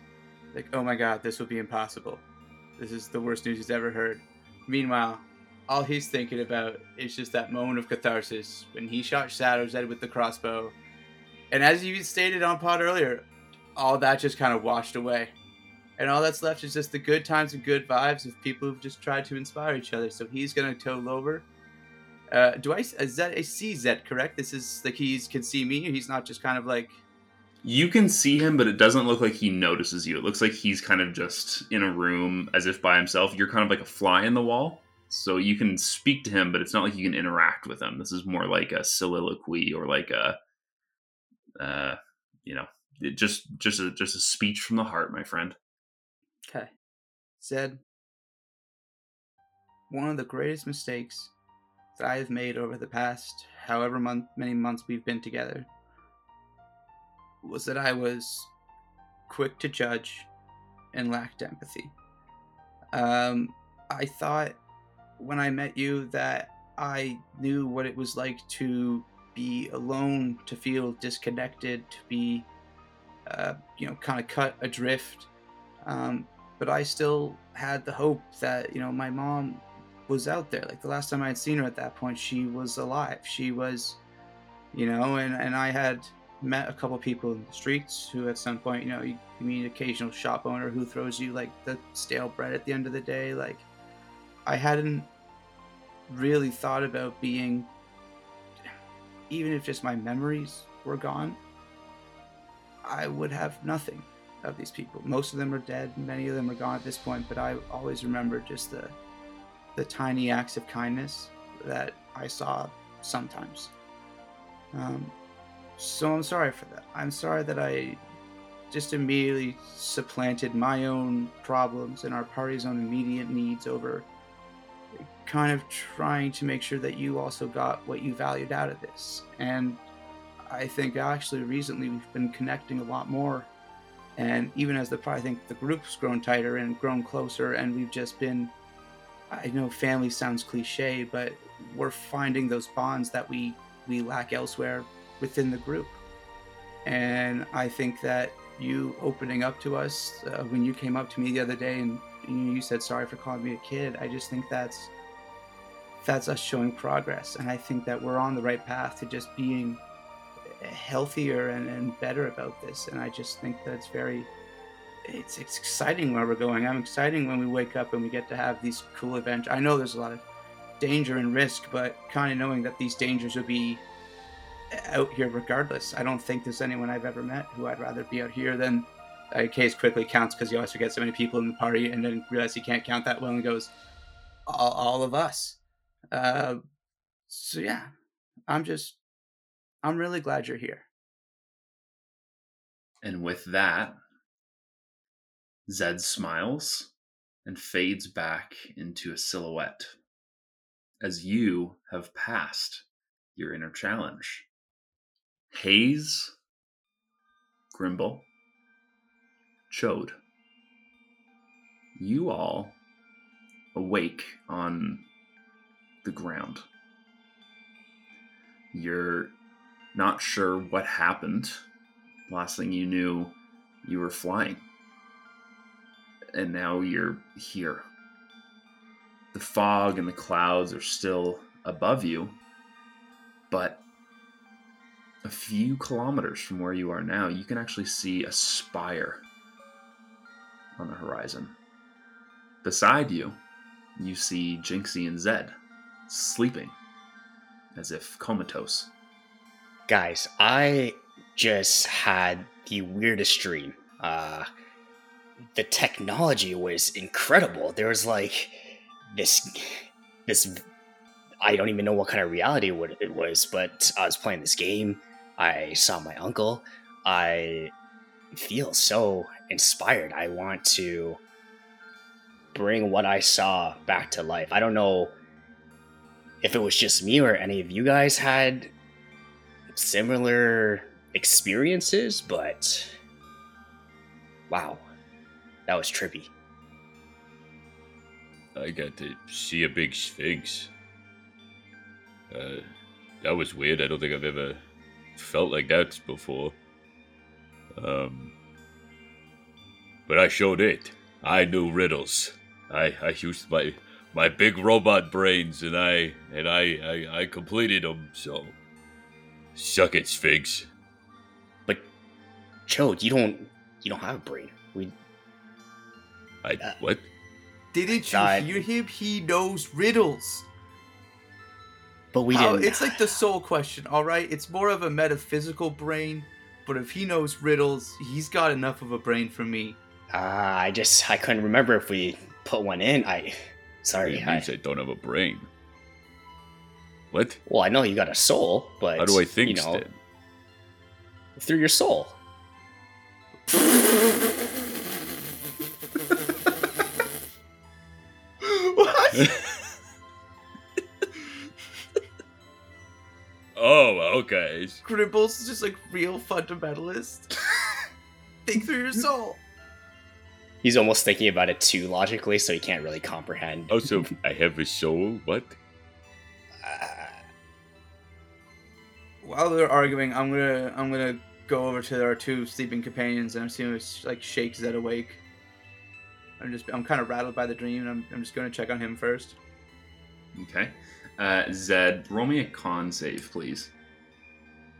Like, oh my god, this will be impossible. This is the worst news he's ever heard. Meanwhile, all he's thinking about is just that moment of catharsis when he shot Shadow's head with the crossbow. And as you stated on pod earlier, all that just kind of washed away. And all that's left is just the good times and good vibes of people who've just tried to inspire each other. So he's gonna toe over. Uh, do I is that I see Zed correct? This is like he's can see me. He's not just kind of like You can see him, but it doesn't look like he notices you. It looks like he's kind of just in a room as if by himself. You're kind of like a fly in the wall. So you can speak to him, but it's not like you can interact with him. This is more like a soliloquy or like a, uh, you know, it just just a just a speech from the heart, my friend. Okay. Zed, one of the greatest mistakes that I have made over the past however month, many months we've been together was that I was quick to judge and lacked empathy. Um, I thought when I met you that I knew what it was like to be alone, to feel disconnected, to be, uh, you know, kind of cut adrift. Um, but I still had the hope that you know my mom was out there. Like the last time I had seen her at that point, she was alive. She was, you know, and and I had met a couple people in the streets who at some point, you know, you meet an occasional shop owner who throws you like the stale bread at the end of the day. Like I hadn't really thought about being even if just my memories were gone, I would have nothing of these people. Most of them are dead, many of them are gone at this point, but I always remember just the the tiny acts of kindness that I saw sometimes. Um, so I'm sorry for that. I'm sorry that I just immediately supplanted my own problems and our party's own immediate needs over kind of trying to make sure that you also got what you valued out of this. And I think actually recently we've been connecting a lot more. And even as the I think the group's grown tighter and grown closer, and we've just been I know family sounds cliche, but we're finding those bonds that we we lack elsewhere within the group. And I think that you opening up to us uh, when you came up to me the other day and you said sorry for calling me a kid, I just think that's that's us showing progress, and I think that we're on the right path to just being healthier and, and better about this. And I just think that it's very it's, it's exciting where we're going. I'm exciting when we wake up and we get to have these cool adventures. I know there's a lot of danger and risk, but kind of knowing that these dangers will be out here regardless. I don't think there's anyone I've ever met who I'd rather be out here than. Uh, Haze quickly counts because he always forgets so many people in the party, and then realizes he can't count that well, and goes, "All, all of us." Uh, so yeah, I'm just, I'm really glad you're here. And with that, Zed smiles and fades back into a silhouette as you have passed your inner challenge. Haze, Grimble, Chode, you all awake on the ground. You're not sure what happened. Last thing you knew, you were flying and now you're here. The fog and the clouds are still above you, but a few kilometers from where you are now, you can actually see a spire on the horizon. Beside you, you see Jinxy and Zed sleeping as if comatose. Guys, I just had the weirdest dream. Uh, the technology was incredible. There was like this, this. I don't even know what kind of reality it was, but I was playing this game. I saw my uncle. I feel so inspired. I want to bring what I saw back to life. I don't know if it was just me or any of you guys had similar experiences, but wow, that was trippy. I got to see a big sphinx. Uh, that was weird. I don't think I've ever felt like that before. Um, but I showed it. I knew riddles. I I used my my big robot brains, and I and I I, I completed them. So, suck it, Sphinx. But Chode, you don't you don't have a brain. We I Uh, what? Didn't you I- hear him? He knows riddles. but we How- didn't. it's like the soul question, all right? It's more of a metaphysical brain, but if he knows riddles, he's got enough of a brain for me. Ah, I just I couldn't remember if we put one in. I sorry. It I, means I don't have a brain. What? well, I know you got a soul, but How do I think you know, then? through your soul. what? Oh, okay. Grimble's is just like real fundamentalist. Think through your soul. He's almost thinking about it too logically, so he can't really comprehend. Oh, also, I have a soul. What? While they're arguing, I'm gonna I'm gonna go over to our two sleeping companions and I'm seeing if like shake Zed awake. I'm just I'm kind of rattled by the dream and I'm I'm just gonna check on him first. Okay. Uh, Zed, roll me a con save, please.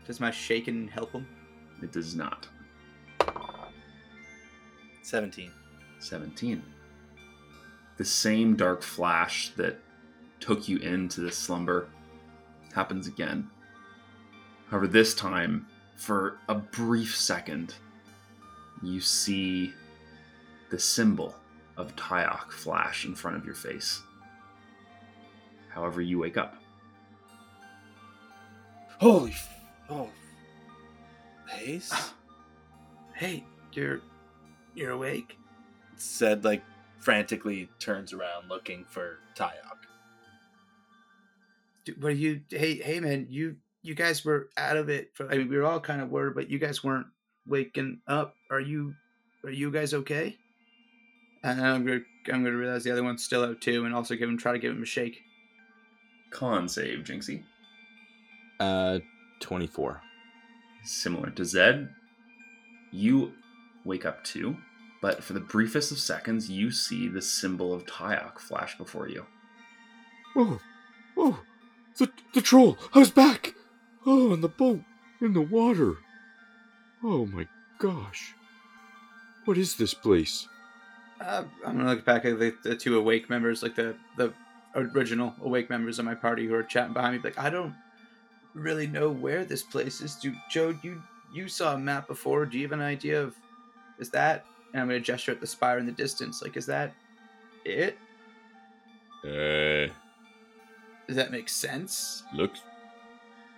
Does my shaking help him? It does not. 17. 17. The same dark flash that took you into this slumber happens again. However, this time, for a brief second, you see the symbol of Tyok flash in front of your face. However, you wake up. Holy. F- oh. Ah. Haze? Hey, you're you're awake? Zed like frantically turns around looking for Tyok. What are you, hey, hey, man, you, you guys were out of it. For, I mean, we were all kind of worried, but you guys weren't waking up. Are you, are you guys okay? And I'm gonna, I'm gonna realize the other one's still out too, and also give him, try to give him a shake. Con save, Jinxy. Uh, 24. Similar to Zed, you wake up too, but for the briefest of seconds, you see the symbol of Tyok flash before you. Oh, oh, the the troll! I was back. Oh, on the boat, in the water. Oh my gosh, what is this place? Uh, I'm gonna look back at the, the two awake members, like the the original awake members of my party who are chatting behind me. Like, I don't really know where this place is. Do Chode, you you saw a map before? Do you have an idea of is that? And I'm gonna gesture at the spire in the distance. Like, is that it? Uh, Does that make sense? looks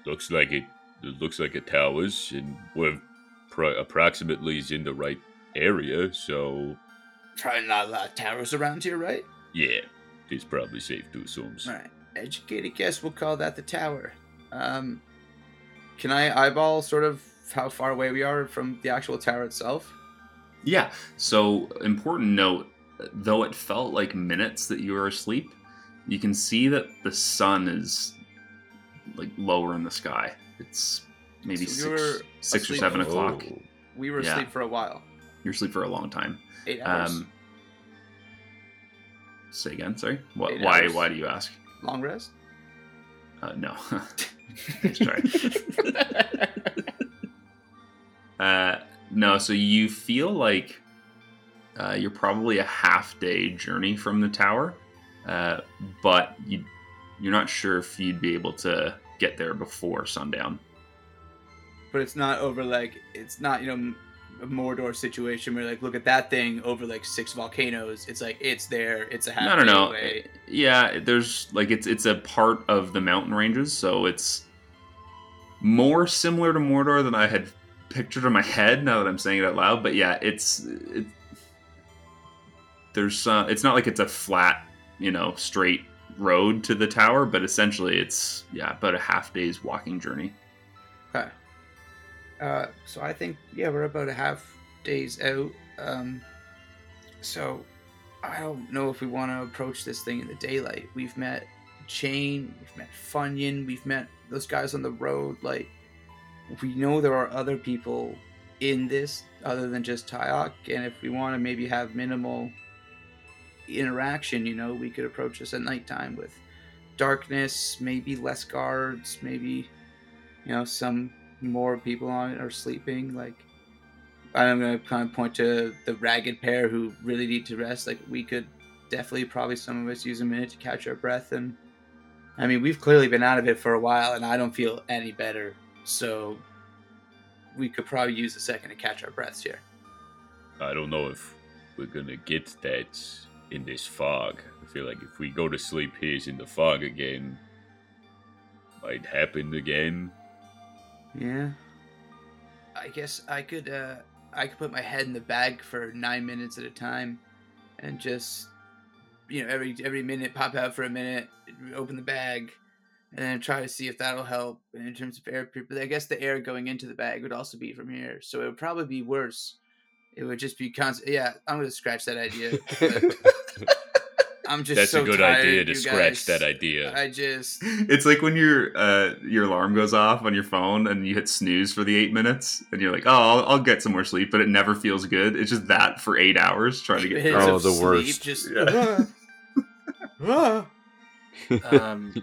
looks like it. It looks like it towers, and we're pro- approximately is in the right area. So Probably not a lot of towers around here, right? yeah, it's probably safe to assume. All right. Educated guess. We'll call that the tower. Um, can I eyeball sort of how far away we are from the actual tower itself? Yeah, so important note though it felt like minutes that you were asleep, you can see that the sun is like lower in the sky. It's maybe So six, six or seven o'clock. We were Yeah. asleep for a while. You're asleep for a long time. Eight hours. Um, say again, sorry. What, Eight why? hours. Why do you ask? Long rest? Uh, no. try. Uh, no, so you feel like uh, you're probably a half day journey from the tower, uh, but you, you're not sure if you'd be able to get there before sundown. But it's not over like it's not you know a Mordor situation where like look at that thing over like six volcanoes. It's like it's there. It's a half no, no, no. away. Yeah, there's like it's it's a part of the mountain ranges, so it's more similar to Mordor than I had pictured in my head. Now that I'm saying it out loud, but yeah, it's it, there's uh, it's not like it's a flat, you know, straight road to the tower, but essentially it's yeah about a half day's walking journey. Okay. Uh, so I think yeah, we're about a half days out. Um, so I don't know if we want to approach this thing in the daylight. We've met Chain, we've met Funyun, we've met those guys on the road. Like we know there are other people in this other than just Tyok, and if we want to maybe have minimal interaction, you know, we could approach this at nighttime with darkness, maybe less guards, maybe you know some more people on are sleeping. Like I'm gonna kind of point to the ragged pair who really need to rest. Like we could definitely probably some of us use a minute to catch our breath and I mean we've clearly been out of it for a while and I don't feel any better. So we could probably use a second to catch our breaths here. I don't know if we're gonna get that in this fog. I feel like if we go to sleep here in the fog again, might happen again. Yeah. I guess I could uh I could put my head in the bag for nine minutes at a time and just you know, every every minute pop out for a minute, open the bag, and then try to see if that'll help in terms of air but I guess the air going into the bag would also be from here. So it would probably be worse. It would just be constant yeah, I'm gonna scratch that idea. but I'm just That's so a good tired, idea to scratch guys. that idea. I just It's like when your uh, your alarm goes off on your phone and you hit snooze for the eight minutes, and you're like, "Oh, I'll, I'll get some more sleep," but it never feels good. It's just that for eight hours trying to get. minutes Oh, of the sleep, worst. Just Yeah. Ah. Um,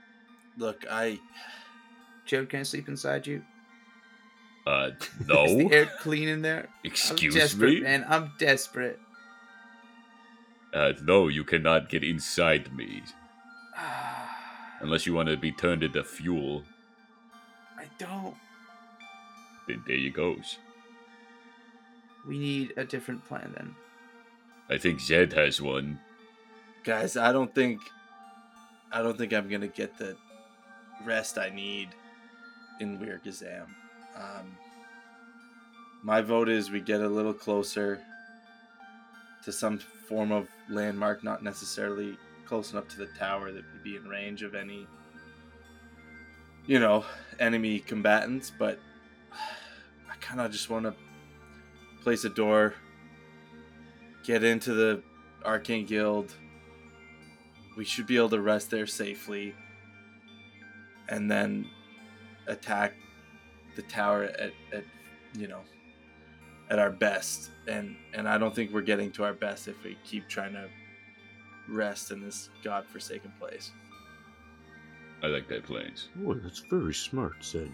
look, I Chode, can I sleep inside you? Uh, no. Is the no. air clean in there? Excuse I'm desperate, me. man. I'm desperate. Uh, no, you cannot get inside me unless you want to be turned into fuel. I don't. Then there you goes. We need a different plan then. I think Zed has one. guys, I don't think, I don't think I'm gonna get the rest I need in Weir Gazam. Um, my vote is we get a little closer to some form of landmark, not necessarily close enough to the tower that would be in range of any, you know, enemy combatants. But I kind of just want to place a door, get into the Arcane Guild. We should be able to rest there safely, and then attack the tower at, at you know at our best. And and I don't think we're getting to our best if we keep trying to rest in this godforsaken place. I like that plans. Oh, that's very smart, Zed.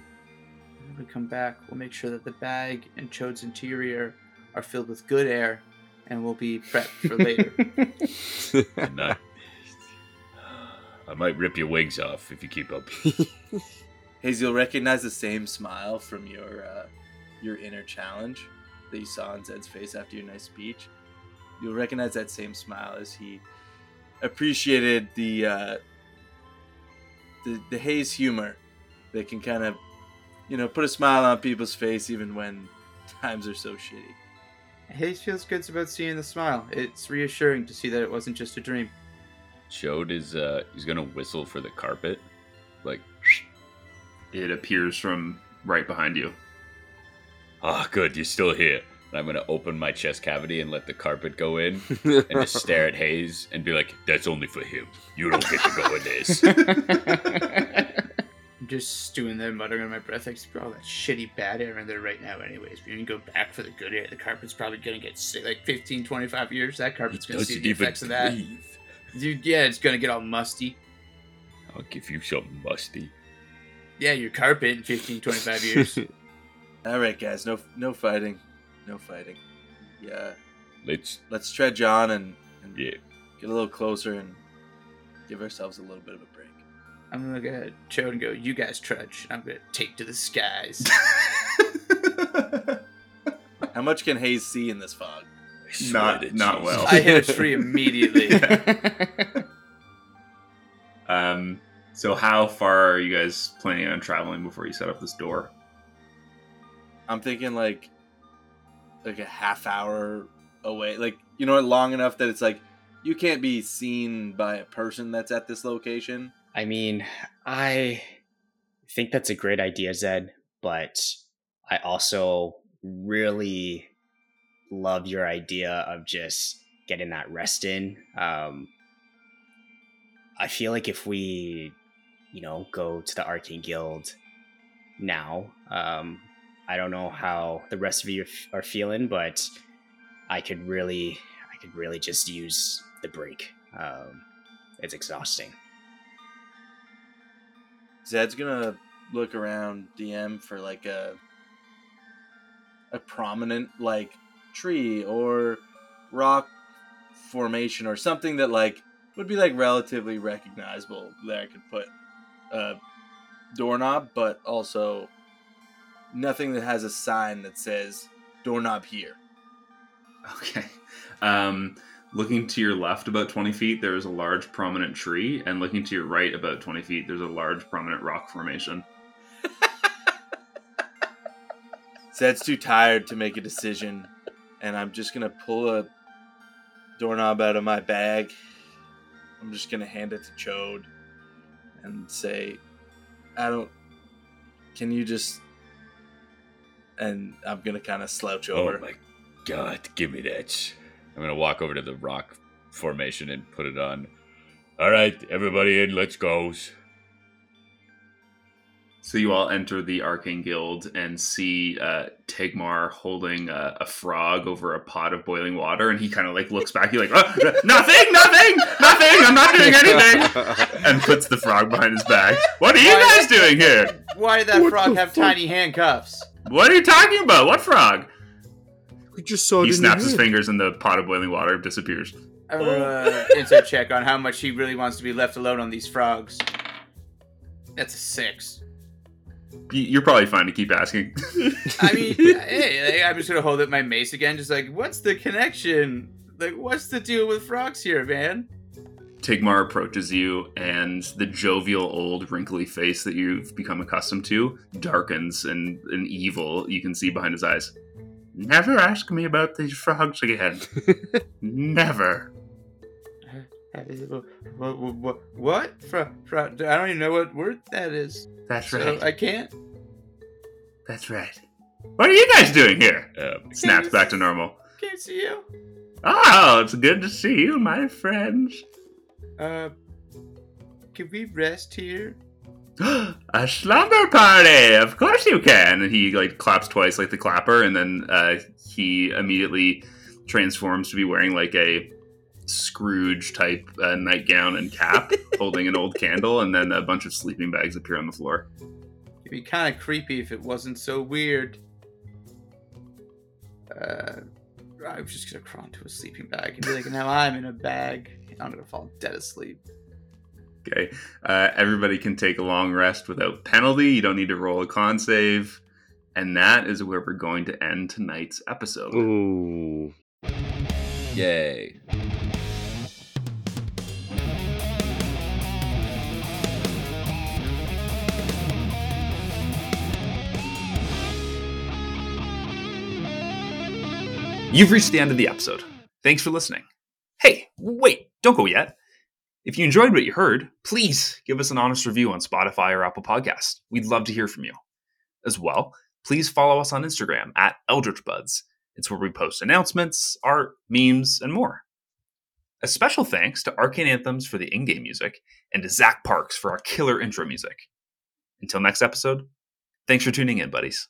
When we come back, we'll make sure that the bag and Chode's interior are filled with good air, and we'll be prepped for later. And I, I might rip your wings off if you keep up. Hazy, you'll recognize the same smile from your uh, your inner challenge that you saw on Zed's face after your nice speech. You'll recognize that same smile as he appreciated the uh, the the Haze humor that can kind of you know put a smile on people's face even when times are so shitty. Haze feels good about seeing the smile. It's reassuring to see that it wasn't just a dream. Chode is uh he's gonna whistle for the carpet. Like It appears from right behind you. Ah good, you're still here. And I'm gonna open my chest cavity and let the carpet go in and just stare at Haze and be like, That's only for him. You don't get to go in this. I'm just stewing there, muttering under my breath, like, all that shitty bad air in there right now, anyways. We can go back for the good air. The carpet's probably gonna get sick, like 15, 25 years. That carpet's gonna see Doesn't the even effects of that. Dude, yeah, it's gonna get all musty. I'll give you something musty. Yeah, your carpet in 15, 25 years. All right, guys. No, no fighting. No fighting. Yeah. Let's Let's trudge on and, and yeah. get a little closer and give ourselves a little bit of a break. I'm gonna look at Chode and go, "You guys trudge. I'm gonna take to the skies." How much can Haze see in this fog? not not well. I hit a tree immediately. Um, so how far are you guys planning on traveling before you set up this door? I'm thinking like like a half hour away. Like you know, long enough that it's like you can't be seen by a person that's at this location. I mean, I think that's a great idea, Zed, but I also really love your idea of just getting that rest in. Um, I feel like if we, you know, go to the Arcane Guild now, um, I don't know how the rest of you are feeling, but I could really, I could really just use the break. Um, it's exhausting. Zed's gonna look around DM for like a a prominent like tree or rock formation or something that like would be like relatively recognizable that I could put a doorknob, but also nothing that has a sign that says doorknob here. Okay. Um, looking to your left about 20 feet, there is a large prominent tree, and looking to your right about 20 feet, there's a large prominent rock formation. Zed's too tired to make a decision, and I'm just gonna pull a doorknob out of my bag. I'm just gonna hand it to Chode and say, I don't. Can you just. And I'm gonna kind of slouch over. Oh my god, give me that. I'm gonna walk over to the rock formation and put it on. Alright, everybody in, let's go. So you all enter the Arcane Guild and see uh, Tegmar holding a, a frog over a pot of boiling water, and he kind of like looks back. He's like, "Oh, "Nothing, nothing, nothing. I'm not doing anything," and puts the frog behind his back. What are you Why- guys doing here? Why did that What frog have fuck? tiny handcuffs? What are you talking about? What frog? we just saw it He snaps his fingers, and the pot of boiling water disappears. Uh, insert check on how much he really wants to be left alone on these frogs. That's a six. You're probably fine to keep asking. I mean, hey, I'm just gonna hold up my mace again, just like, what's the connection? Like, what's the deal with frogs here, man? Tigmar approaches you, and the jovial, old, wrinkly face that you've become accustomed to darkens, and an evil you can see behind his eyes. Never ask me about these frogs again. Never. What? What? What? Fro- fro- I don't even know what word that is. That's So right. I can't. That's right. What are you guys doing here? Um, Snaps back to normal. Can't see you. Oh, it's good to see you, my friends. Uh, can we rest here? a slumber party. Of course you can. And he like claps twice, like the clapper, and then uh, he immediately transforms to be wearing like a Scrooge type uh, nightgown and cap, holding an old candle, and then a bunch of sleeping bags appear on the floor. It'd be kind of creepy if it wasn't so weird. Uh, I'm just gonna crawl into a sleeping bag and be like, now I'm in a bag. I'm gonna fall dead asleep. Okay. Uh, everybody can take a long rest without penalty. You don't need to roll a con save. And that is where we're going to end tonight's episode. Ooh. yay. You've reached the end of the episode. Thanks for listening. Hey, wait, don't go yet. If you enjoyed what you heard, please give us an honest review on Spotify or Apple Podcasts. We'd love to hear from you. As well, please follow us on Instagram at Eldritch Buds. It's where we post announcements, art, memes, and more. A special thanks to Arcane Anthems for the in game music and to Zach Parks for our killer intro music. Until next episode, thanks for tuning in, buddies.